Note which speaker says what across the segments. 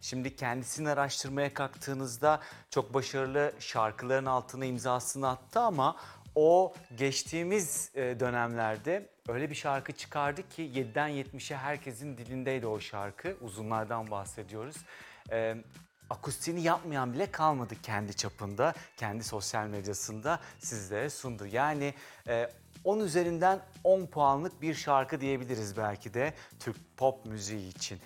Speaker 1: Şimdi kendisini araştırmaya kalktığınızda çok başarılı şarkıların altına imzasını attı ama o geçtiğimiz e, dönemlerde öyle bir şarkı çıkardı ki 7'den 70'e herkesin dilindeydi o şarkı. Uzunlardan bahsediyoruz. E, akustiğini yapmayan bile kalmadı kendi çapında, kendi sosyal medyasında sizlere sundu. Yani e, 10 üzerinden 10 puanlık bir şarkı diyebiliriz belki de Türk pop müziği için.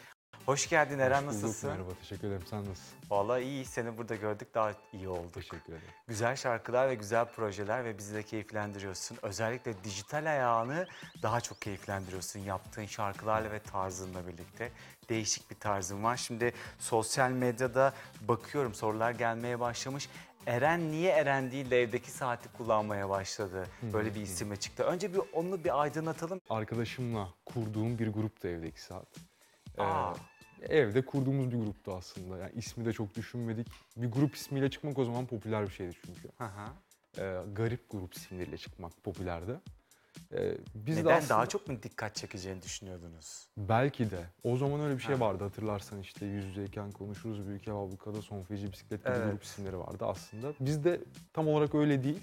Speaker 1: Hoş geldin Eren
Speaker 2: Hoş bulduk,
Speaker 1: nasılsın?
Speaker 2: Merhaba, teşekkür ederim. Sen nasılsın?
Speaker 1: Vallahi iyi seni burada gördük daha iyi olduk.
Speaker 2: Teşekkür ederim.
Speaker 1: Güzel şarkılar ve güzel projeler ve bizi de keyiflendiriyorsun. Özellikle dijital ayağını daha çok keyiflendiriyorsun yaptığın şarkılarla ve tarzınla birlikte. Değişik bir tarzın var. Şimdi sosyal medyada bakıyorum sorular gelmeye başlamış. Eren niye Eren değil de evdeki saati kullanmaya başladı? Böyle bir isimle çıktı. Önce bir onu bir aydınlatalım.
Speaker 2: Arkadaşımla kurduğum bir gruptu evdeki saat. Ee,
Speaker 1: Aa.
Speaker 2: Evde kurduğumuz bir gruptu aslında. Yani ismi de çok düşünmedik. Bir grup ismiyle çıkmak o zaman popüler bir şeydi çünkü.
Speaker 1: Hı hı.
Speaker 2: Ee, garip grup isimleriyle çıkmak popülerdi. Ee, biz de
Speaker 1: Neden
Speaker 2: aslında-
Speaker 1: daha çok mu dikkat çekeceğini düşünüyordunuz?
Speaker 2: Belki de. O zaman öyle bir şey
Speaker 1: Ha.
Speaker 2: vardı hatırlarsan işte yüz yüzeyken konuşuruz büyük ev ablukada son feci bisiklet gibi
Speaker 1: Evet.
Speaker 2: grup isimleri vardı aslında. Biz de tam olarak öyle değil.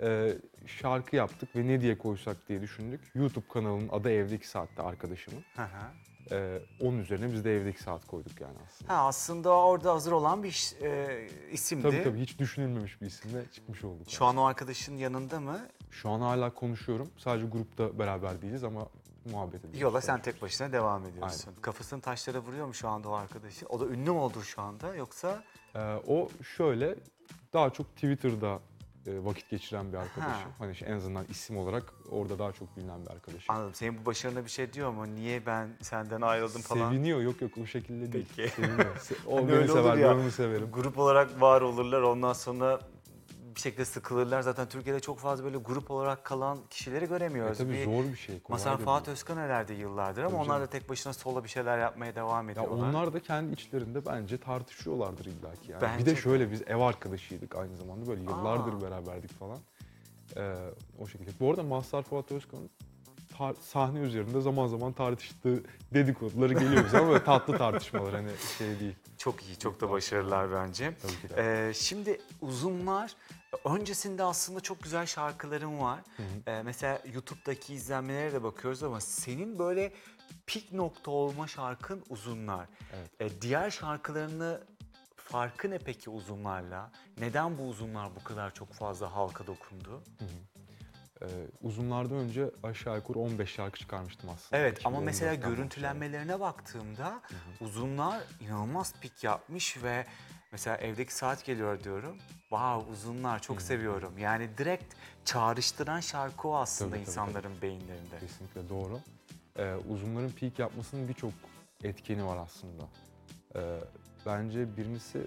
Speaker 2: Ee, şarkı yaptık ve ne diye koysak diye düşündük. YouTube kanalının adı Evdeki Saat'te arkadaşımın.
Speaker 1: Hı hı.
Speaker 2: Ee, onun üzerine biz de Evdeki Saat koyduk yani aslında.
Speaker 1: Ha, aslında orada hazır olan bir iş- e, isimdi.
Speaker 2: Tabii tabii hiç düşünülmemiş bir isimle çıkmış olduk.
Speaker 1: Şu an o arkadaşın yanında mı?
Speaker 2: Şu an hala konuşuyorum. Sadece grupta beraber değiliz ama muhabbet ediyoruz.
Speaker 1: Yola sen tek başına devam ediyorsun. Kafasını taşlara vuruyor mu şu anda o arkadaşı? O da ünlü mü oldu şu anda yoksa?
Speaker 2: Ee, o şöyle daha çok Twitter'da vakit geçiren bir arkadaşım.
Speaker 1: Ha.
Speaker 2: Hani işte en azından isim olarak orada daha çok bilinen bir arkadaşım.
Speaker 1: Anladım. Senin bu başarına bir şey diyor mu? Niye ben senden ayrıldım falan?
Speaker 2: Seviniyor yok yok o şekilde değil.
Speaker 1: Peki.
Speaker 2: Seviniyor. Se- o
Speaker 1: Hani
Speaker 2: beni sever ben onu severim.
Speaker 1: Grup olarak var olurlar ondan sonra bir şekilde sıkılırlar. Zaten Türkiye'de çok fazla böyle grup olarak kalan kişileri
Speaker 2: E,
Speaker 1: göremiyoruz.
Speaker 2: tabii
Speaker 1: Bir
Speaker 2: zor bir şey. da
Speaker 1: Fuat. Özkan herhalde yıllardır ama
Speaker 2: Tabii
Speaker 1: onlar
Speaker 2: canım.
Speaker 1: da tek başına solo bir şeyler yapmaya devam
Speaker 2: Ya
Speaker 1: ediyorlar.
Speaker 2: onlar da kendi içlerinde bence tartışıyorlardır illaki yani.
Speaker 1: Bence
Speaker 2: bir de şöyle biz ev arkadaşıydık aynı zamanda böyle yıllardır
Speaker 1: Aa.
Speaker 2: beraberdik falan. Ee, o şekilde. Bu arada Mazhar Fuat Özkan'ın sahne üzerinde zaman zaman tartıştığı dedikoduları geliyor bize ama böyle tatlı tartışmalar hani şey değil.
Speaker 1: Çok iyi, çok da başarılar bence.
Speaker 2: Tabii ki de.
Speaker 1: Ee, şimdi uzunlar, öncesinde aslında çok güzel şarkıların var. Ee, mesela YouTube'daki izlenmelere de bakıyoruz ama senin böyle pik nokta olma şarkın uzunlar.
Speaker 2: Evet.
Speaker 1: Ee, diğer şarkılarını farkı ne peki uzunlarla? Neden bu uzunlar bu kadar çok fazla halka dokundu?
Speaker 2: Ee, uzunlardan önce aşağı yukarı 15 şarkı çıkarmıştım aslında.
Speaker 1: Evet ama mesela
Speaker 2: 2014'ten
Speaker 1: görüntülenmelerine baktığımda uzunlar inanılmaz pik yapmış ve mesela evdeki saat geliyor diyorum. Wow uzunlar çok seviyorum. Yani direkt çağrıştıran şarkı o aslında
Speaker 2: Tabii, tabii,
Speaker 1: insanların beyinlerinde.
Speaker 2: Kesinlikle doğru. Ee, uzunların peak yapmasının birçok etkeni var aslında. Ee, bence birincisi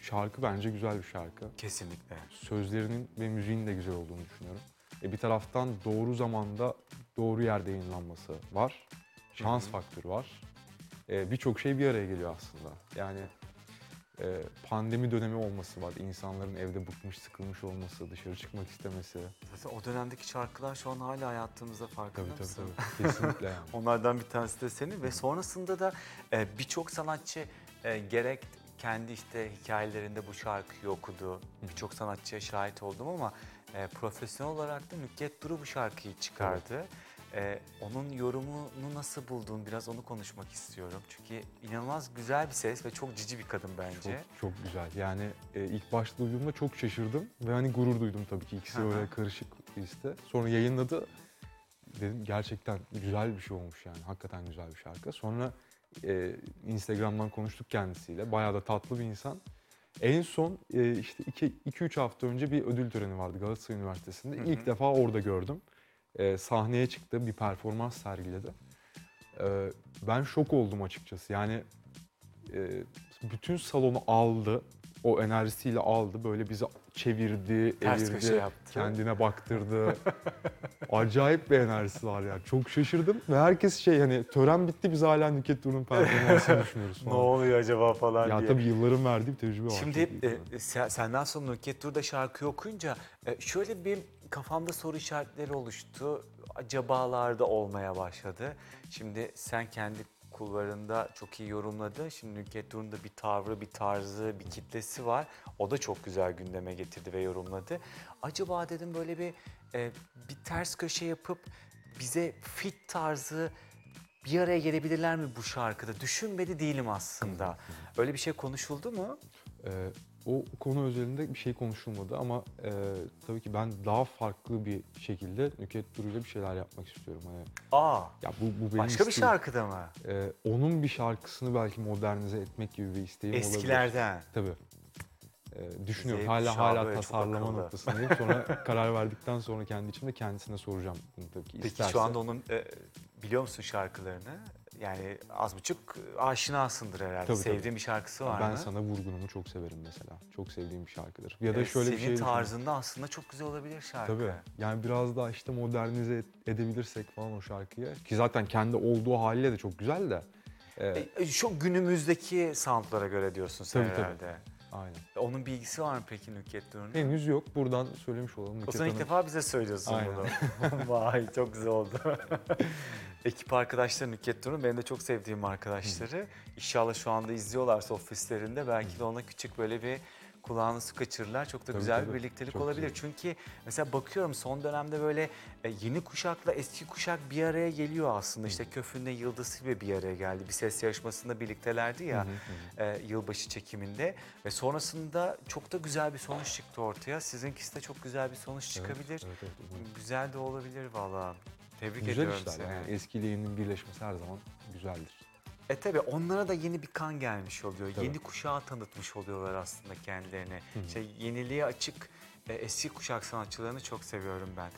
Speaker 2: şarkı bence güzel bir şarkı.
Speaker 1: Kesinlikle.
Speaker 2: Sözlerinin ve müziğin de güzel olduğunu düşünüyorum. E, bir taraftan doğru zamanda doğru yerde yayınlanması var. Şans faktörü var. E, birçok şey bir araya geliyor aslında. Yani e, pandemi dönemi olması var. İnsanların evde bıkmış, sıkılmış olması, dışarı çıkmak istemesi.
Speaker 1: Zaten o dönemdeki şarkılar şu an hala hayatımızda farkında
Speaker 2: Tabii tabii
Speaker 1: mısın?
Speaker 2: tabii. Kesinlikle yani.
Speaker 1: Onlardan bir tanesi de senin ve sonrasında da e, birçok sanatçı e, gerek kendi işte hikayelerinde bu şarkıyı okudu. Birçok sanatçıya şahit oldum ama e, profesyonel olarak da Nükhet Duru bu şarkıyı çıkardı. E, onun yorumunu nasıl buldun? Biraz onu konuşmak istiyorum. Çünkü inanılmaz güzel bir ses ve çok cici bir kadın bence.
Speaker 2: Çok, çok güzel. Yani e, ilk başta duyduğumda çok şaşırdım ve hani gurur duydum tabii ki ikisi öyle karışık liste. Sonra yayınladı. Dedim gerçekten güzel bir şey olmuş yani. Hakikaten güzel bir şarkı. Sonra e, Instagram'dan konuştuk kendisiyle. Bayağı da tatlı bir insan. En son e, işte 2-3 hafta önce bir ödül töreni vardı Galatasaray Üniversitesi'nde.
Speaker 1: Hı hı.
Speaker 2: İlk defa orada gördüm. E, sahneye çıktı, bir performans sergiledi. E, ben şok oldum açıkçası. Yani e, bütün salonu aldı. O enerjisiyle aldı. Böyle bizi çevirdi,
Speaker 1: Ters köşe
Speaker 2: evirdi,
Speaker 1: yaptı.
Speaker 2: kendine baktırdı. Acayip bir enerjisi var ya. Çok şaşırdım ve herkes şey hani tören bitti biz hala Nükhet Duru'nun performansını düşünüyoruz
Speaker 1: Ne
Speaker 2: falan.
Speaker 1: oluyor acaba falan
Speaker 2: Ya
Speaker 1: diye.
Speaker 2: tabii yılların verdiği bir tecrübe var.
Speaker 1: Şimdi
Speaker 2: Çok iyi.
Speaker 1: e, sen- senden sonra Nükhet Dur'da şarkıyı okuyunca e, şöyle bir kafamda soru işaretleri oluştu. Acabalarda olmaya başladı. Şimdi sen kendi kulvarında çok iyi yorumladı. Şimdi Nükhet Dur'un da bir tavrı, bir tarzı, bir kitlesi var. O da çok güzel gündeme getirdi ve yorumladı. Acaba dedim böyle bir e, bir ters köşe yapıp bize fit tarzı bir araya gelebilirler mi bu şarkıda? Düşünmedi değilim aslında. Öyle bir şey konuşuldu mu?
Speaker 2: Ee, o konu özelinde bir şey konuşulmadı ama e, tabii ki ben daha farklı bir şekilde Nükhet Duru'yla bir şeyler yapmak istiyorum. Hani,
Speaker 1: Aa,
Speaker 2: ya bu, bu benim
Speaker 1: başka bir
Speaker 2: isteğim.
Speaker 1: şarkıda mı?
Speaker 2: Ee, onun bir şarkısını belki modernize etmek gibi bir isteğim olabilir.
Speaker 1: Eskilerden.
Speaker 2: Tabii. Ee, düşünüyorum.
Speaker 1: Z
Speaker 2: hala
Speaker 1: kuşağı
Speaker 2: hala
Speaker 1: böyle çok
Speaker 2: tasarlama
Speaker 1: akıllı.
Speaker 2: noktasındayım. Sonra karar verdikten sonra kendi içimde kendisine soracağım bunu tabii ki.
Speaker 1: Peki
Speaker 2: İsterse-
Speaker 1: şu anda onun e, biliyor musun şarkılarını? Yani az buçuk aşinasındır herhalde.
Speaker 2: Tabii, tabii.
Speaker 1: Sevdiğin bir şarkısı var
Speaker 2: ben
Speaker 1: mı?
Speaker 2: sana vurgunumu çok severim mesela. Çok sevdiğim bir şarkıdır. Ya da
Speaker 1: Ee,
Speaker 2: şöyle
Speaker 1: senin
Speaker 2: bir şey düşünün.
Speaker 1: tarzında aslında çok güzel olabilir şarkı.
Speaker 2: Tabii. Yani biraz daha işte modernize et- edebilirsek falan o şarkıyı. Ki zaten kendi olduğu haliyle de çok güzel de. Ee,
Speaker 1: E, Şu günümüzdeki soundlara göre diyorsun sen
Speaker 2: Tabii, tabii.
Speaker 1: herhalde.
Speaker 2: aynen.
Speaker 1: Onun bilgisi var mı peki Nükhet Dur'un?
Speaker 2: Henüz yok. Buradan söylemiş olalım.
Speaker 1: O
Speaker 2: Nükhet
Speaker 1: zaman ilk
Speaker 2: Hanım.
Speaker 1: defa bize söylüyorsun
Speaker 2: Aynen.
Speaker 1: bunu. Vay çok güzel oldu. Ekip arkadaşları Nükhet Dur'un benim de çok sevdiğim arkadaşları. İnşallah şu anda izliyorlarsa ofislerinde belki de ona küçük böyle bir kulağını su kaçırırlar. Çok da
Speaker 2: Tabii,
Speaker 1: güzel bir
Speaker 2: tabii.
Speaker 1: birliktelik
Speaker 2: Çok
Speaker 1: olabilir. Çünkü mesela bakıyorum son dönemde böyle e, yeni kuşakla eski kuşak bir araya geliyor aslında. İşte Köfün'le Yıldız Silve bir araya geldi. Bir ses yarışmasında birliktelerdi ya e, yılbaşı çekiminde. Ve sonrasında çok da güzel bir sonuç çıktı ortaya. Sizinkisi de çok güzel bir sonuç çıkabilir.
Speaker 2: Evet, evet, umarım.
Speaker 1: Güzel de olabilir valla. Tebrik
Speaker 2: Güzel
Speaker 1: ediyorum
Speaker 2: işler
Speaker 1: seni.
Speaker 2: yani. Eski ile yeninin birleşmesi her zaman güzeldir.
Speaker 1: E tabi onlara da yeni bir kan gelmiş oluyor.
Speaker 2: Tabii.
Speaker 1: Yeni kuşağı tanıtmış oluyorlar aslında kendilerini.
Speaker 2: hı.
Speaker 1: İşte yeniliğe açık e, eski kuşak sanatçılarını çok seviyorum ben.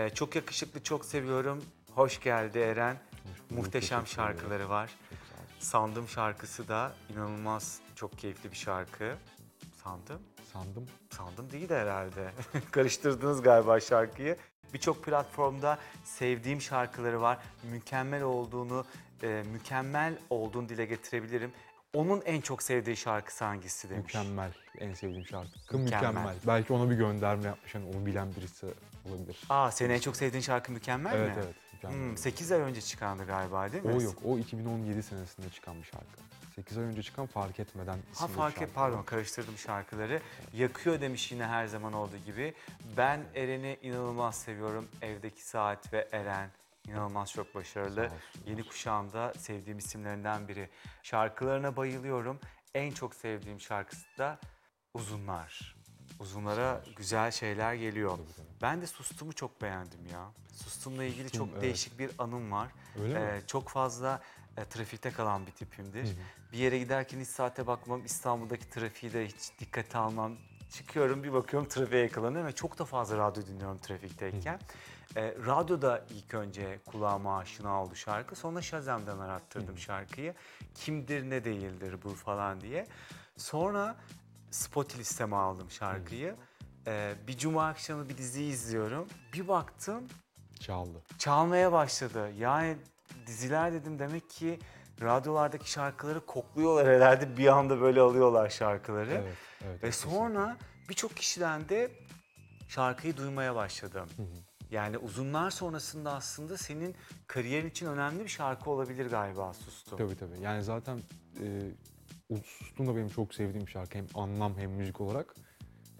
Speaker 1: E, çok yakışıklı, çok seviyorum. Hoş geldi Eren.
Speaker 2: Hoş
Speaker 1: Muhteşem
Speaker 2: ederim.
Speaker 1: şarkıları var. Sandım şarkısı da inanılmaz çok keyifli bir şarkı. Sandım.
Speaker 2: Sandım.
Speaker 1: Sandım değil de herhalde. Karıştırdınız galiba şarkıyı. Birçok platformda sevdiğim şarkıları var. Mükemmel olduğunu, e, mükemmel olduğunu dile getirebilirim. Onun en çok sevdiği şarkısı hangisi demiş.
Speaker 2: Mükemmel. En sevdiğim şarkı.
Speaker 1: Mükemmel.
Speaker 2: Mükemmel. Belki ona bir gönderme yapmış. Hani onu bilen birisi olabilir.
Speaker 1: Aa, senin en çok sevdiğin şarkı Mükemmel
Speaker 2: evet
Speaker 1: mi?
Speaker 2: evet. Mükemmel.
Speaker 1: Hmm, 8 ay önce çıkandı galiba değil mi?
Speaker 2: O yok. O 2017 senesinde çıkan bir şarkı. 8 ay önce çıkan Fark Etmeden
Speaker 1: Ha
Speaker 2: isimli bir
Speaker 1: fark et
Speaker 2: şarkı.
Speaker 1: pardon karıştırdım şarkıları. Yakıyor demiş yine her zaman olduğu gibi. Ben Eren'i inanılmaz seviyorum. Evdeki Saat ve Eren inanılmaz çok başarılı. Yeni kuşağımda sevdiğim isimlerinden biri. Şarkılarına bayılıyorum. En çok sevdiğim şarkısı da Uzunlar. Uzunlara güzel şeyler geliyor. Ben de Sustum'u çok beğendim ya. Sustum'la ilgili
Speaker 2: Sustum,
Speaker 1: çok
Speaker 2: evet.
Speaker 1: değişik bir anım var.
Speaker 2: Öyle mi?
Speaker 1: Ee, çok fazla e, trafikte kalan bir tipimdir.
Speaker 2: Hı hı.
Speaker 1: Bir yere giderken hiç saate bakmam, İstanbul'daki trafiği de hiç dikkate almam. Çıkıyorum bir bakıyorum trafiğe yakalanıyorum ve çok da fazla radyo dinliyorum trafikteyken. Ee, radyoda ilk önce kulağıma aşina oldu şarkı. Sonra Shazam'dan arattırdım şarkıyı. Kimdir ne değildir bu falan diye. Sonra Spotify listeme aldım şarkıyı. Ee, bir cuma akşamı bir diziyi izliyorum. Bir baktım
Speaker 2: Çaldı.
Speaker 1: çalmaya başladı. Yani diziler dedim demek ki radyolardaki şarkıları kokluyorlar herhalde bir anda böyle alıyorlar şarkıları.
Speaker 2: Evet. evet
Speaker 1: Ve sonra birçok kişiden de şarkıyı duymaya başladım.
Speaker 2: Hı hı.
Speaker 1: Yani uzunlar sonrasında aslında senin kariyerin için önemli bir şarkı olabilir galiba Sustum.
Speaker 2: Tabii tabii. Yani zaten e, Sustum da benim çok sevdiğim şarkı. Hem anlam hem müzik olarak.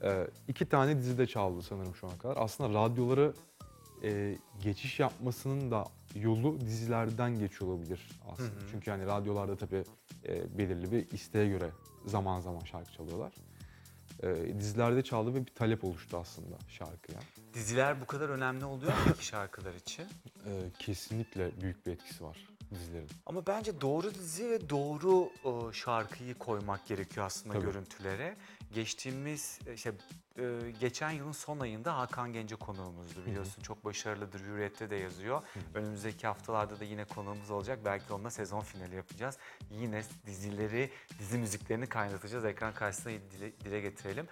Speaker 2: E, iki tane dizide çaldı sanırım şu ana kadar. Aslında radyoları e, geçiş yapmasının da yolu dizilerden geçiyor olabilir aslında.
Speaker 1: Hı hı.
Speaker 2: Çünkü yani radyolarda tabii e, belirli bir isteğe göre zaman zaman şarkı çalıyorlar. E, dizilerde çaldı ve bir talep oluştu aslında şarkıya.
Speaker 1: Diziler bu kadar önemli oluyor mu peki şarkılar için?
Speaker 2: E, kesinlikle büyük bir etkisi var dizilerin.
Speaker 1: Ama bence doğru dizi ve doğru e, şarkıyı koymak gerekiyor aslında
Speaker 2: Tabii.
Speaker 1: görüntülere. Geçtiğimiz e, işte e, geçen yılın son ayında Hakan Gence konuğumuzdu biliyorsun. Çok başarılıdır. Hürriyet'te de yazıyor. Önümüzdeki haftalarda da yine konuğumuz olacak. Belki onunla sezon finali yapacağız. Yine dizileri, dizi müziklerini kaynatacağız. Ekran karşısına dile, dile getirelim.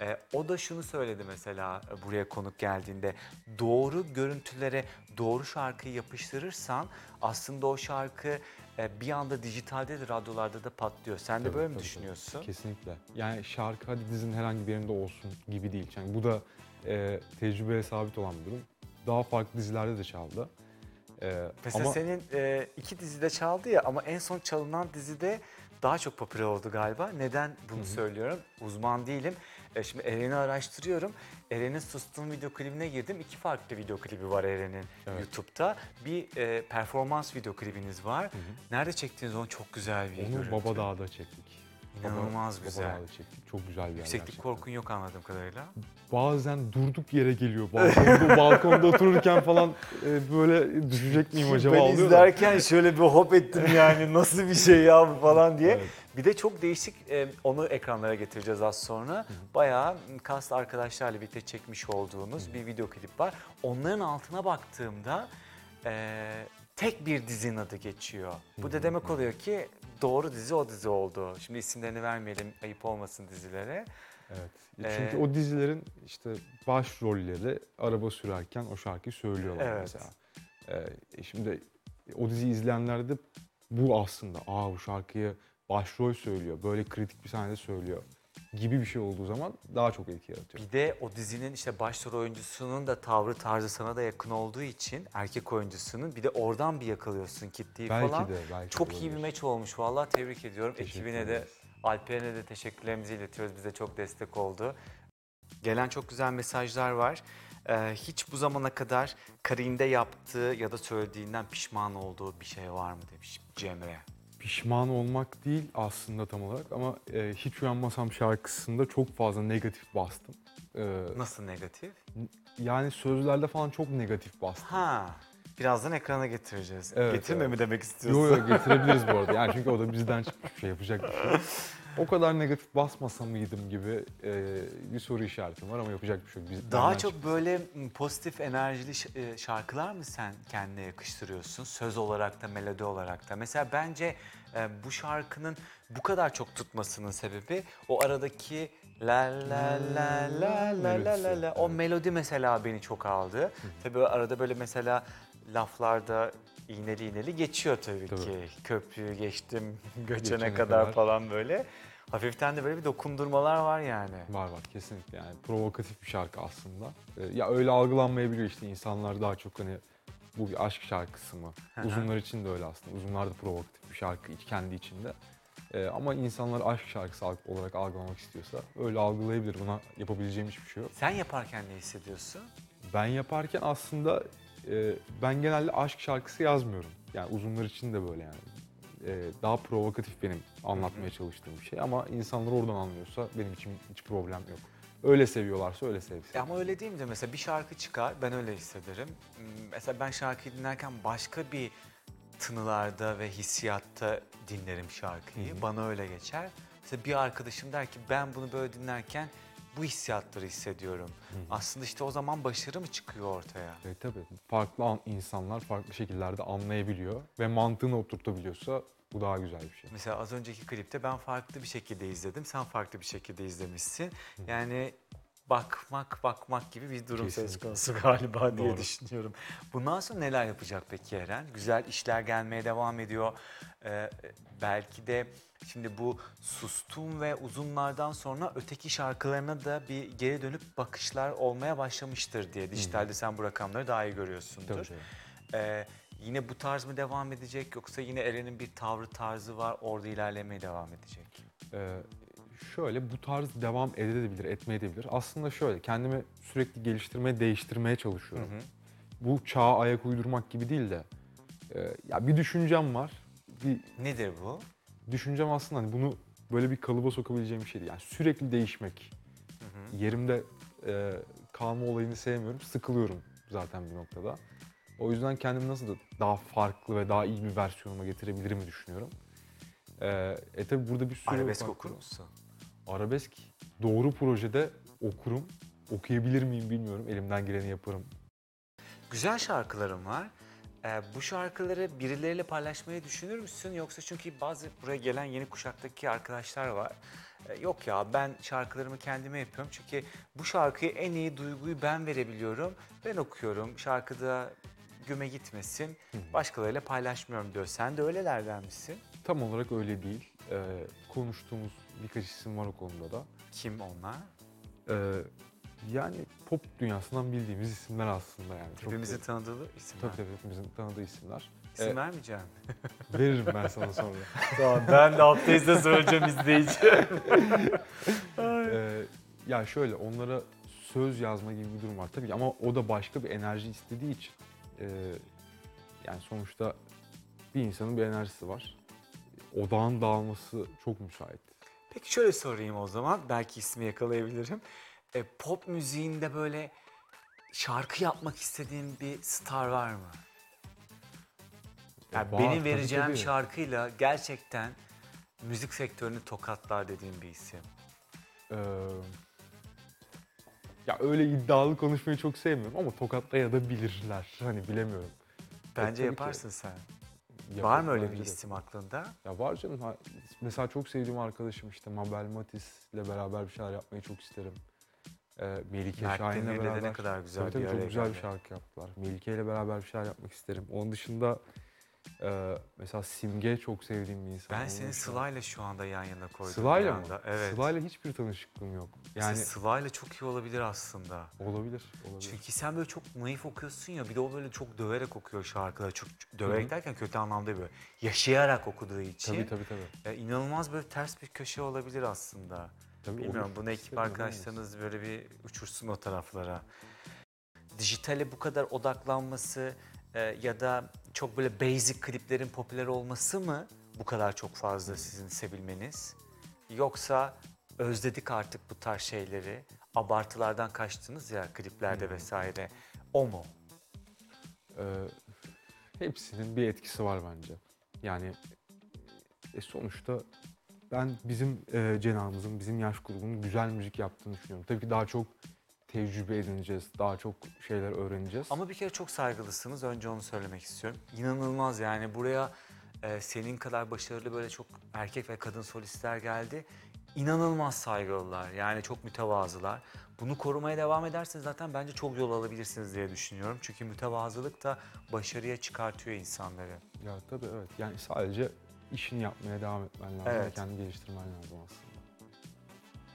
Speaker 1: E, o da şunu söyledi mesela e, buraya konuk geldiğinde. Doğru görüntülere doğru şarkıyı yapıştırırsan aslında o şarkı e, bir anda dijitalde de radyolarda da patlıyor. Sen de
Speaker 2: Tabii,
Speaker 1: böyle mi
Speaker 2: tabii,
Speaker 1: düşünüyorsun?
Speaker 2: tabii. Kesinlikle. Yani şarkı hadi dizinin herhangi birinde olsun gibi değil. Yani bu da e, tecrübeye sabit olan bir durum. Daha farklı dizilerde de çaldı. Ee,
Speaker 1: Mesela
Speaker 2: ama
Speaker 1: senin e, iki dizide çaldı ya ama en son çalınan dizide daha çok popüler oldu galiba. Neden bunu söylüyorum? Uzman değilim. E, şimdi Eren'i araştırıyorum. Eren'in Sustum video klibine girdim. İki farklı video klibi var Eren'in
Speaker 2: Evet.
Speaker 1: YouTube'da. Bir e, performans video klibiniz var. Nerede çektiğiniz onu çok güzel bir
Speaker 2: onu
Speaker 1: görüntü.
Speaker 2: Baba Dağ'da çektik.
Speaker 1: İnanılmaz güzel.
Speaker 2: Çektik. Çok güzel bir yer
Speaker 1: Yükseklik
Speaker 2: gerçekten.
Speaker 1: korkun yok anladığım kadarıyla.
Speaker 2: Bazen durduk yere geliyor. Balkonda, balkonda otururken falan e, böyle düşecek miyim acaba
Speaker 1: ben
Speaker 2: oluyor da.
Speaker 1: izlerken şöyle bir hop ettim yani nasıl bir şey ya bu falan diye.
Speaker 2: Evet.
Speaker 1: Bir de çok değişik e, onu ekranlara getireceğiz az sonra. Bayağı cast arkadaşlarla birlikte çekmiş olduğunuz bir video klip var. Onların altına baktığımda e, tek bir dizinin adı geçiyor. Bu da demek oluyor ki doğru dizi o dizi oldu. Şimdi isimlerini vermeyelim ayıp olmasın dizilere.
Speaker 2: Evet.
Speaker 1: Ee,
Speaker 2: Çünkü o dizilerin işte başrolleri araba sürerken o şarkıyı söylüyorlar
Speaker 1: Evet.
Speaker 2: mesela. Ee, şimdi o diziyi izleyenler de bu aslında aa bu şarkıyı başrol söylüyor. Böyle kritik bir sahnede söylüyor gibi bir şey olduğu zaman daha çok etki yaratıyor.
Speaker 1: Bir de o dizinin işte başrol oyuncusunun da tavrı tarzı sana da yakın olduğu için erkek oyuncusunun bir de oradan bir yakalıyorsun kitleyi
Speaker 2: Belki
Speaker 1: falan.
Speaker 2: de belki
Speaker 1: Çok
Speaker 2: de
Speaker 1: iyi bir
Speaker 2: olabilir.
Speaker 1: meç olmuş vallahi tebrik ediyorum. Ekibine de. Alper'e de teşekkürlerimizi iletiyoruz. Bize çok destek oldu. Gelen çok güzel mesajlar var. Ee, hiç bu zamana kadar kariyerinde yaptığı ya da söylediğinden pişman olduğu bir şey var mı demiş Cemre.
Speaker 2: Pişman olmak değil aslında tam olarak ama e, Hiç Uyanmasam şarkısında çok fazla negatif bastım. Ee,
Speaker 1: Nasıl negatif?
Speaker 2: yani sözlerde falan çok negatif bastım.
Speaker 1: Ha, birazdan ekrana getireceğiz.
Speaker 2: Evet,
Speaker 1: Getirme
Speaker 2: evet.
Speaker 1: mi demek istiyorsun?
Speaker 2: Yok yok getirebiliriz bu arada. Yani çünkü o da bizden çıkmış bir şey yapacak bir şey. O kadar negatif basmasa mıydım gibi e, bir soru işaretim var ama yapacak bir şey yok. Biz-
Speaker 1: Daha çok
Speaker 2: çıktı.
Speaker 1: böyle pozitif enerjili e, şarkılar mı sen kendine yakıştırıyorsun? Söz olarak da melodi olarak da. Mesela bence e, bu şarkının bu kadar çok tutmasının sebebi o aradaki la la la la la la la la o melodi mesela beni çok aldı. Tabii arada böyle mesela laflarda iğneli iğneli geçiyor tabii,
Speaker 2: Tabii.
Speaker 1: ki. Köprüyü geçtim göçene
Speaker 2: Geçene
Speaker 1: kadar,
Speaker 2: kadar.
Speaker 1: falan böyle. Hafiften de böyle bir dokundurmalar var yani.
Speaker 2: Var var kesinlikle yani provokatif bir şarkı aslında. E, ya öyle algılanmayabiliyor işte insanlar daha çok hani bu bir aşk şarkısı mı? Uzunlar için de öyle aslında. Uzunlar da provokatif bir şarkı kendi içinde. E, ama insanlar aşk şarkısı olarak algılamak istiyorsa öyle algılayabilir. Buna yapabileceğim hiçbir şey yok.
Speaker 1: Sen yaparken ne hissediyorsun?
Speaker 2: Ben yaparken aslında e, ben genelde aşk şarkısı yazmıyorum. Yani uzunlar için de böyle yani. E, daha provokatif benim anlatmaya çalıştığım bir şey ama insanlar oradan anlıyorsa benim için hiç problem yok. Öyle seviyorlarsa öyle sevsin.
Speaker 1: Ama öyle değil mi mesela bir şarkı çıkar ben öyle hissederim. Mesela ben şarkıyı dinlerken başka bir tınılarda ve hissiyatta dinlerim şarkıyı.
Speaker 2: Hı hı.
Speaker 1: Bana öyle geçer. Mesela bir arkadaşım der ki ben bunu böyle dinlerken bu hissiyatları hissediyorum. Aslında işte o zaman başarı mı çıkıyor ortaya?
Speaker 2: E, tabii farklı an- insanlar farklı şekillerde anlayabiliyor ve mantığını oturtabiliyorsa bu daha güzel bir şey.
Speaker 1: Mesela az önceki klipte ben farklı bir şekilde izledim. Sen farklı bir şekilde izlemişsin. Yani bakmak bakmak gibi bir durum söz konusu galiba diye
Speaker 2: Doğru.
Speaker 1: düşünüyorum. Bundan sonra neler yapacak peki Eren? Güzel işler gelmeye devam ediyor. Ee, belki de şimdi bu sustum ve uzunlardan sonra öteki şarkılarına da bir geri dönüp bakışlar olmaya başlamıştır diye. Dijitalde sen bu rakamları daha iyi görüyorsundur.
Speaker 2: Tabii.
Speaker 1: Ee, yine bu tarz mı devam edecek yoksa yine Eren'in bir tavrı tarzı var orada ilerlemeye devam edecek?
Speaker 2: Ee, şöyle bu tarz devam edebilir, etmeyebilir. Aslında şöyle kendimi sürekli geliştirmeye, değiştirmeye çalışıyorum. Bu çağa ayak uydurmak gibi değil de e, ya bir düşüncem var. Bir
Speaker 1: Nedir bu?
Speaker 2: düşüncem aslında hani bunu böyle bir kalıba sokabileceğim bir şey değil. Yani sürekli değişmek. Yerimde e, kalma olayını sevmiyorum. Sıkılıyorum zaten bir noktada. O yüzden kendimi nasıl da daha farklı ve daha iyi bir versiyonuma getirebilirim düşünüyorum. E, e tabi burada bir sürü
Speaker 1: Arabesk okur musun?
Speaker 2: Arabesk doğru projede okurum. Okuyabilir miyim bilmiyorum. Elimden geleni yaparım.
Speaker 1: Güzel şarkılarım var. Ee, bu şarkıları birileriyle paylaşmayı düşünür müsün? Yoksa çünkü bazı buraya gelen yeni kuşaktaki arkadaşlar var. Ee, yok ya ben şarkılarımı kendime yapıyorum. Çünkü bu şarkıyı en iyi duyguyu ben verebiliyorum. Ben okuyorum. Şarkıda güme gitmesin. Başkalarıyla paylaşmıyorum diyor. Sen de öylelerden misin?
Speaker 2: Tam olarak öyle değil. E, konuştuğumuz birkaç isim var o konuda da.
Speaker 1: Kim onlar?
Speaker 2: Ee, Yani pop dünyasından bildiğimiz isimler aslında yani. Çok
Speaker 1: Hepimizin tanıdığı isimler.
Speaker 2: Tabii tabii hepimizin tanıdığı isimler.
Speaker 1: İsim
Speaker 2: Evet.
Speaker 1: vermeyeceğim.
Speaker 2: Veririm ben sana sonra.
Speaker 1: tamam ben de alttaysa soracağım izleyici.
Speaker 2: Ee, ya şöyle onlara söz yazma gibi bir durum var tabii ki ama o da başka bir enerji istediği için e, yani sonuçta bir insanın bir enerjisi var. Odağın dağılması çok müsait.
Speaker 1: Peki şöyle sorayım o zaman. Belki ismi yakalayabilirim. E, pop müziğinde böyle şarkı yapmak istediğin bir star var mı? Yani
Speaker 2: Var,
Speaker 1: benim vereceğim
Speaker 2: tabii.
Speaker 1: şarkıyla gerçekten müzik sektörünü tokatlar dediğim bir isim.
Speaker 2: Ee, ya öyle iddialı konuşmayı çok sevmiyorum ama tokatlaya da bilirler. Hani bilemiyorum.
Speaker 1: Bence
Speaker 2: ki.
Speaker 1: yaparsın sen. Var mı öyle bir isim aklında?
Speaker 2: Ya var canım. Ha- Mesela çok sevdiğim arkadaşım işte Mabel Matiz'le beraber bir şeyler yapmayı çok isterim. Ee, Melike
Speaker 1: Mert
Speaker 2: Şahin'le
Speaker 1: Demir'le de
Speaker 2: beraber.
Speaker 1: ne kadar güzel
Speaker 2: tabii, tabii,
Speaker 1: bir
Speaker 2: çok
Speaker 1: araya
Speaker 2: güzel bir
Speaker 1: geldi.
Speaker 2: şarkı yaptılar. Melike ile beraber bir şeyler yapmak isterim. Onun dışında e, mesela Simge çok sevdiğim bir insan.
Speaker 1: Ben seni Sıla'yla şu anda yan yana koydum.
Speaker 2: Sıla'yla mı?
Speaker 1: anda. Evet.
Speaker 2: Sıla'yla hiçbir tanışıklığım yok.
Speaker 1: Yani
Speaker 2: Yani
Speaker 1: Sıla'yla çok iyi olabilir aslında.
Speaker 2: olabilir, olabilir.
Speaker 1: Çünkü sen böyle çok naif okuyorsun ya bir de o böyle çok döverek okuyor şarkıları. Çok döverek
Speaker 2: Hı
Speaker 1: derken kötü anlamda böyle. Yaşayarak okuduğu için.
Speaker 2: Tabii tabii tabii.
Speaker 1: e, inanılmaz böyle ters bir köşe olabilir aslında.
Speaker 2: tabii
Speaker 1: Bilmiyorum
Speaker 2: olur.
Speaker 1: bunu ekip
Speaker 2: İsterim,
Speaker 1: arkadaşlarınız böyle bir uçursun o taraflara. Dijitale bu kadar odaklanması e, ya da çok böyle basic kliplerin popüler olması mı bu kadar çok fazla sizin sevilmeniz? Yoksa özledik artık bu tarz şeyleri, abartılardan kaçtınız ya kliplerde
Speaker 2: Hmm.
Speaker 1: vesaire. O mu?
Speaker 2: Ee, hepsinin bir etkisi var bence. Yani e, sonuçta ben bizim e, cenahımızın, bizim yaş grubunun güzel müzik yaptığını düşünüyorum. Tabii ki daha çok tecrübe edineceğiz, daha çok şeyler öğreneceğiz.
Speaker 1: Ama bir kere çok saygılısınız. Önce onu söylemek istiyorum. İnanılmaz yani buraya e, senin kadar başarılı böyle çok erkek ve kadın solistler geldi. İnanılmaz saygılılar. Yani çok mütevazılar. Bunu korumaya devam ederseniz zaten bence çok yol alabilirsiniz diye düşünüyorum. Çünkü mütevazılık da başarıya çıkartıyor insanları.
Speaker 2: Ya tabii evet. Yani sadece işini yapmaya devam etmen lazım ve
Speaker 1: Evet.
Speaker 2: kendini geliştirmen lazım aslında.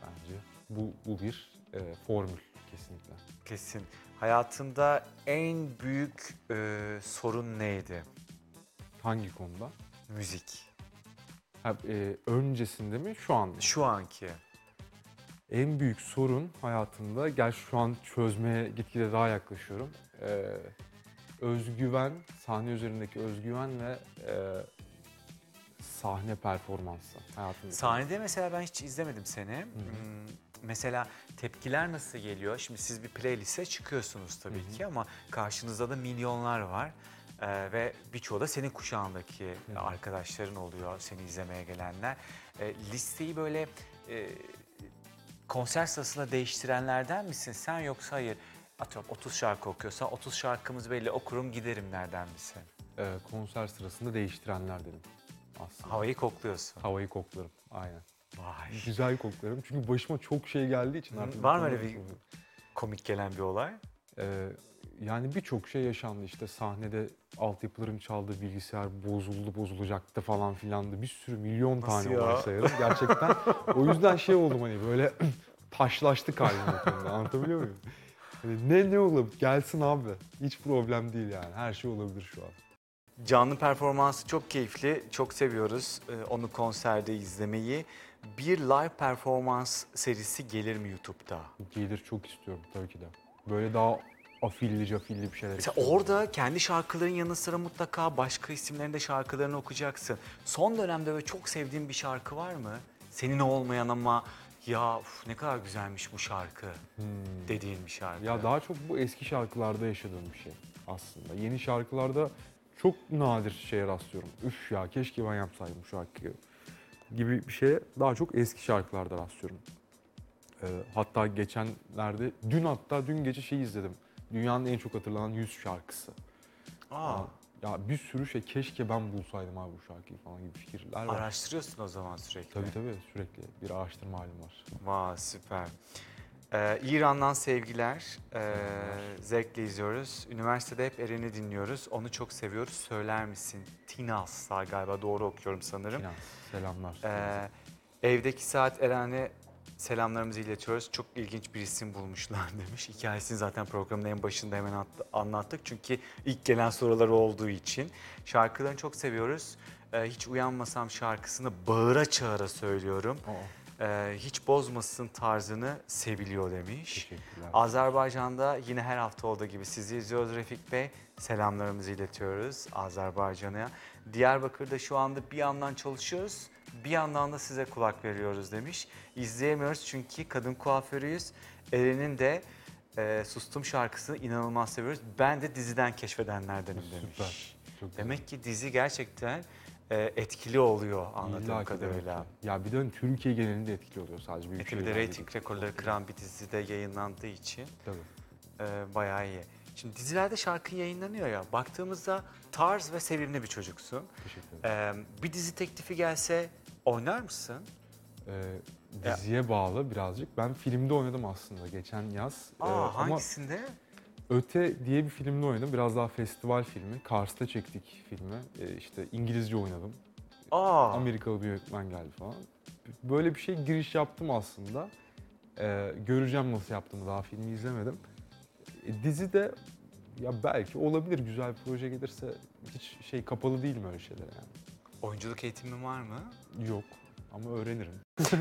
Speaker 2: Bence bu, bu bir e, formül kesinlikle.
Speaker 1: Kesin. Hayatında en büyük e, sorun neydi?
Speaker 2: Hangi konuda?
Speaker 1: Müzik.
Speaker 2: Ha, e, öncesinde mi şu an mı?
Speaker 1: Şu anki.
Speaker 2: En büyük sorun hayatımda, gel şu an çözmeye gitgide daha yaklaşıyorum. Ee, özgüven, sahne üzerindeki özgüven ve e, sahne performansı hayatımda.
Speaker 1: Sahnede mesela ben hiç izlemedim seni. Hmm, Mesela tepkiler nasıl geliyor? Şimdi siz bir playlist'e çıkıyorsunuz tabii ki ama karşınızda da milyonlar var. Ee, ve birçoğu da senin kuşağındaki
Speaker 2: hı.
Speaker 1: arkadaşların oluyor, seni izlemeye gelenler. Ee, listeyi böyle e, konser sırasında değiştirenlerden misin sen yoksa hayır? Atıyorum 30 şarkı okuyorsa 30 şarkımız belli okurum giderim nereden misin?
Speaker 2: Ee, konser sırasında değiştirenler dedim aslında.
Speaker 1: Havayı kokluyorsun.
Speaker 2: Havayı koklarım, aynen.
Speaker 1: Vay.
Speaker 2: Güzel koklarım çünkü başıma çok şey geldiği için artık...
Speaker 1: Var mı öyle bir- Komik gelen bir olay.
Speaker 2: Ee, yani birçok şey yaşandı işte sahnede altyapıların çaldığı bilgisayar bozuldu bozulacaktı falan filandı bir sürü milyon
Speaker 1: Nasıl
Speaker 2: tane
Speaker 1: ya?
Speaker 2: olay sayarım gerçekten o yüzden şey oldum hani böyle taşlaştık halim o konuda anlatabiliyor muyum? Hani ne ne olabilir gelsin abi hiç problem değil yani her şey olabilir şu an.
Speaker 1: Canlı performansı çok keyifli. Çok seviyoruz e, onu konserde izlemeyi. Bir live performans serisi gelir mi YouTube'da?
Speaker 2: Gelir çok istiyorum tabii ki de. Böyle daha afilli cafilli bir şeyler
Speaker 1: Mesela
Speaker 2: istiyorum.
Speaker 1: orada kendi şarkıların yanı sıra mutlaka başka isimlerin de şarkılarını okuyacaksın. Son dönemde böyle çok sevdiğin bir şarkı var mı? Senin olmayan ama ya uf, ne kadar güzelmiş bu şarkı
Speaker 2: Hmm.
Speaker 1: dediğin bir şarkı.
Speaker 2: Ya daha çok bu eski şarkılarda yaşadığım bir şey aslında. Yeni şarkılarda çok nadir şeye rastlıyorum. Üf ya keşke ben yapsaydım bu şarkıyı gibi bir şeye daha çok eski şarkılarda rastlıyorum. Ee, hatta geçenlerde, dün hatta dün gece şey izledim. Dünyanın en çok hatırlanan 100 şarkısı.
Speaker 1: Aa,
Speaker 2: Ya bir sürü şey keşke ben bulsaydım abi bu şarkıyı falan gibi fikirler var.
Speaker 1: araştırıyorsun o zaman sürekli.
Speaker 2: Tabii tabii sürekli bir araştırma halim var.
Speaker 1: Vay süper. Ee, İran'dan sevgiler. Ee, zevkle izliyoruz. Üniversitede hep Eren'i dinliyoruz. Onu çok seviyoruz. Söyler misin? Tinas'sa galiba doğru okuyorum sanırım.
Speaker 2: Finans, selamlar.
Speaker 1: Ee, evdeki saat Eren'e selamlarımızı iletiyoruz. Çok ilginç bir isim bulmuşlar demiş. Hikayesini zaten programın en başında hemen at- anlattık. Çünkü ilk gelen soruları olduğu için. Şarkılarını çok seviyoruz. Ee, hiç uyanmasam şarkısını bağıra çağıra söylüyorum. Ee, hiç bozmasın tarzını seviliyor demiş.
Speaker 2: Teşekkürler.
Speaker 1: Azerbaycan'da yine her hafta olduğu gibi sizi izliyoruz Refik Bey. Selamlarımızı iletiyoruz Azerbaycan'a. Diyarbakır'da şu anda bir yandan çalışıyoruz, bir yandan da size kulak veriyoruz demiş. İzleyemiyoruz çünkü kadın kuaförüyüz. Eren'in de e, Sustum şarkısını inanılmaz seviyoruz. Ben de diziden keşfedenlerdenim demiş.
Speaker 2: Süper. Çok.
Speaker 1: Demek ki dizi gerçekten e, etkili oluyor anladığım
Speaker 2: İlla
Speaker 1: kadarıyla.
Speaker 2: ki. Ya bir de Türkiye genelinde etkili oluyor sadece büyük
Speaker 1: Eti bir de reyting rekorları kıran bir dizide yayınlandığı için
Speaker 2: Tabii.
Speaker 1: e, bayağı iyi. Şimdi dizilerde şarkı yayınlanıyor ya. Baktığımızda tarz ve sevimli bir çocuksun.
Speaker 2: Teşekkür ederim.
Speaker 1: E, bir dizi teklifi gelse oynar mısın?
Speaker 2: Ee, diziye bağlı birazcık. Ben filmde oynadım aslında geçen yaz. Ee,
Speaker 1: Aa,
Speaker 2: ama
Speaker 1: hangisinde?
Speaker 2: Öte diye bir filmde oynadım. Biraz daha festival filmi. Kars'ta çektik filmi. Ee, işte İngilizce oynadım.
Speaker 1: Aa,
Speaker 2: Amerikalı bir yönetmen geldi falan. Böyle bir şey giriş yaptım aslında. Ee, göreceğim nasıl yaptığımı daha filmi izlemedim. E, dizi de ya belki olabilir güzel bir proje gelirse hiç şey kapalı değilim öyle şeylere yani.
Speaker 1: oyunculuk eğitimin var mı?
Speaker 2: Yok ama öğrenirim.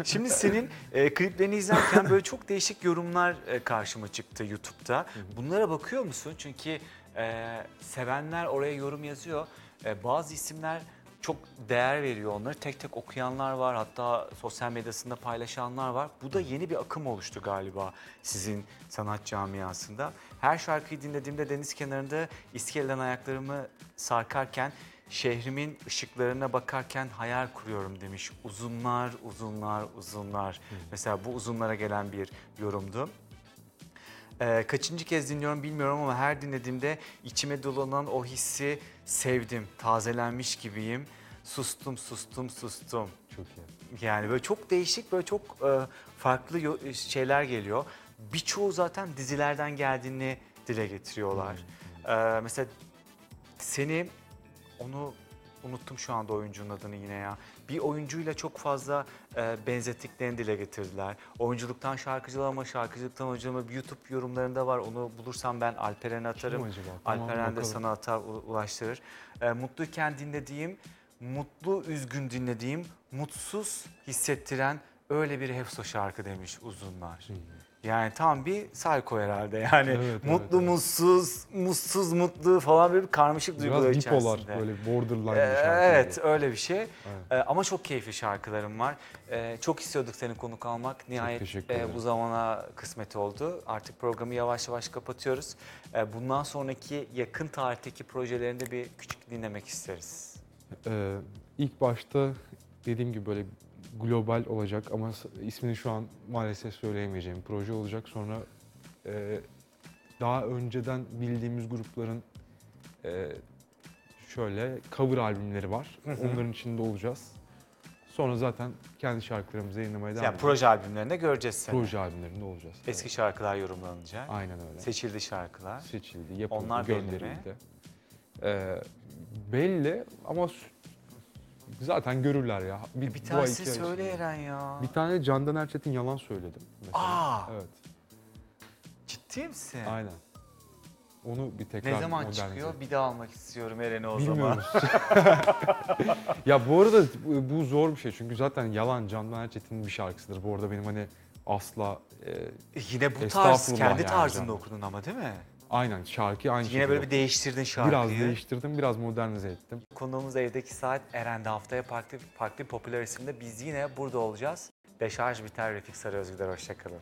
Speaker 1: Şimdi senin e, kliplerini izlerken böyle çok değişik yorumlar e, karşıma çıktı YouTube'da. Bunlara bakıyor musun? Çünkü e, sevenler oraya yorum yazıyor. E, bazı isimler çok değer veriyor onları. Tek tek okuyanlar var. Hatta sosyal medyasında paylaşanlar var. Bu da yeni bir akım oluştu galiba sizin sanat camiasında. Her şarkıyı dinlediğimde deniz kenarında iskeleden ayaklarımı sarkarken şehrimin ışıklarına bakarken hayal kuruyorum demiş. Uzunlar, uzunlar, uzunlar. Mesela bu uzunlara gelen bir yorumdu. Ee, kaçıncı kez dinliyorum bilmiyorum ama her dinlediğimde içime dolanan o hissi sevdim. Tazelenmiş gibiyim. Sustum, sustum, sustum.
Speaker 2: Çok iyi.
Speaker 1: Yani böyle çok değişik, böyle çok e, farklı yo- şeyler geliyor. Birçoğu zaten dizilerden geldiğini dile getiriyorlar. Ee, mesela seni, onu unuttum şu anda oyuncunun adını yine ya. Bir oyuncuyla çok fazla e, benzettiklerini dile getirdiler. Oyunculuktan şarkıcılığa ama şarkıcılıktan bir YouTube yorumlarında var. Onu bulursam ben Alperen'e atarım.
Speaker 2: Acaba? Tamam,
Speaker 1: Alperen de
Speaker 2: bakalım.
Speaker 1: sana atar, u- ulaştırır. E, mutluyken dinlediğim, mutlu üzgün dinlediğim, mutsuz hissettiren öyle bir Hefso şarkı demiş uzunlar. Yani tam bir psycho herhalde yani.
Speaker 2: Evet,
Speaker 1: mutlu
Speaker 2: evet, evet.
Speaker 1: mutsuz, mutsuz mutlu falan bir karmaşık duygular
Speaker 2: Biraz bipolar
Speaker 1: içerisinde.
Speaker 2: böyle borderline
Speaker 1: Ee,
Speaker 2: bir şarkı.
Speaker 1: evet öyle bir şey.
Speaker 2: Evet.
Speaker 1: Ee, ama çok keyifli şarkılarım var. Ee, çok istiyorduk seni konuk almak. Nihayet e, bu zamana kısmet oldu. Artık programı yavaş yavaş kapatıyoruz. Ee, bundan sonraki yakın tarihteki projelerini de bir küçük dinlemek isteriz.
Speaker 2: Ee, ilk başta dediğim gibi böyle global olacak ama ismini şu an maalesef söyleyemeyeceğim proje olacak. Sonra e, daha önceden bildiğimiz grupların e, şöyle cover albümleri var.
Speaker 1: Hı hı.
Speaker 2: Onların içinde olacağız. Sonra zaten kendi şarkılarımızı yayınlamaya devam
Speaker 1: Yani
Speaker 2: edeceğiz.
Speaker 1: proje albümlerinde göreceğiz seni.
Speaker 2: Proje albümlerinde olacağız.
Speaker 1: Eski
Speaker 2: Evet.
Speaker 1: şarkılar yorumlanacak.
Speaker 2: Aynen öyle.
Speaker 1: Seçildi şarkılar.
Speaker 2: Seçildi, yapıldı,
Speaker 1: Onlar
Speaker 2: gönderildi. Ee, belli ama zaten görürler ya.
Speaker 1: Bir,
Speaker 2: iki ay
Speaker 1: söyle. Eren ya.
Speaker 2: Bir tane Candan Erçetin yalan söyledim. Mesela.
Speaker 1: Aa!
Speaker 2: Evet,
Speaker 1: Ciddi misin?
Speaker 2: aynen. Onu bir tekrar
Speaker 1: Ne zaman
Speaker 2: modernize
Speaker 1: çıkıyor? Bir daha almak istiyorum Eren'i o zaman.
Speaker 2: Bilmiyoruz. ya bu arada bu, zor bir şey çünkü zaten yalan Candan Erçetin'in bir şarkısıdır. Bu arada benim hani asla e,
Speaker 1: Yine bu tarz kendi
Speaker 2: yani
Speaker 1: tarzında
Speaker 2: canım.
Speaker 1: okudun ama değil mi?
Speaker 2: Aynen şarkıyı aynı
Speaker 1: Yine
Speaker 2: şekilde
Speaker 1: böyle bir değiştirdin şarkıyı.
Speaker 2: biraz değiştirdim, biraz modernize ettim.
Speaker 1: Konuğumuz Evdeki Saat Eren'de haftaya farklı, farklı popüler isimde biz yine burada olacağız. Deşarj biter Refik Sarı Özgüler hoşçakalın.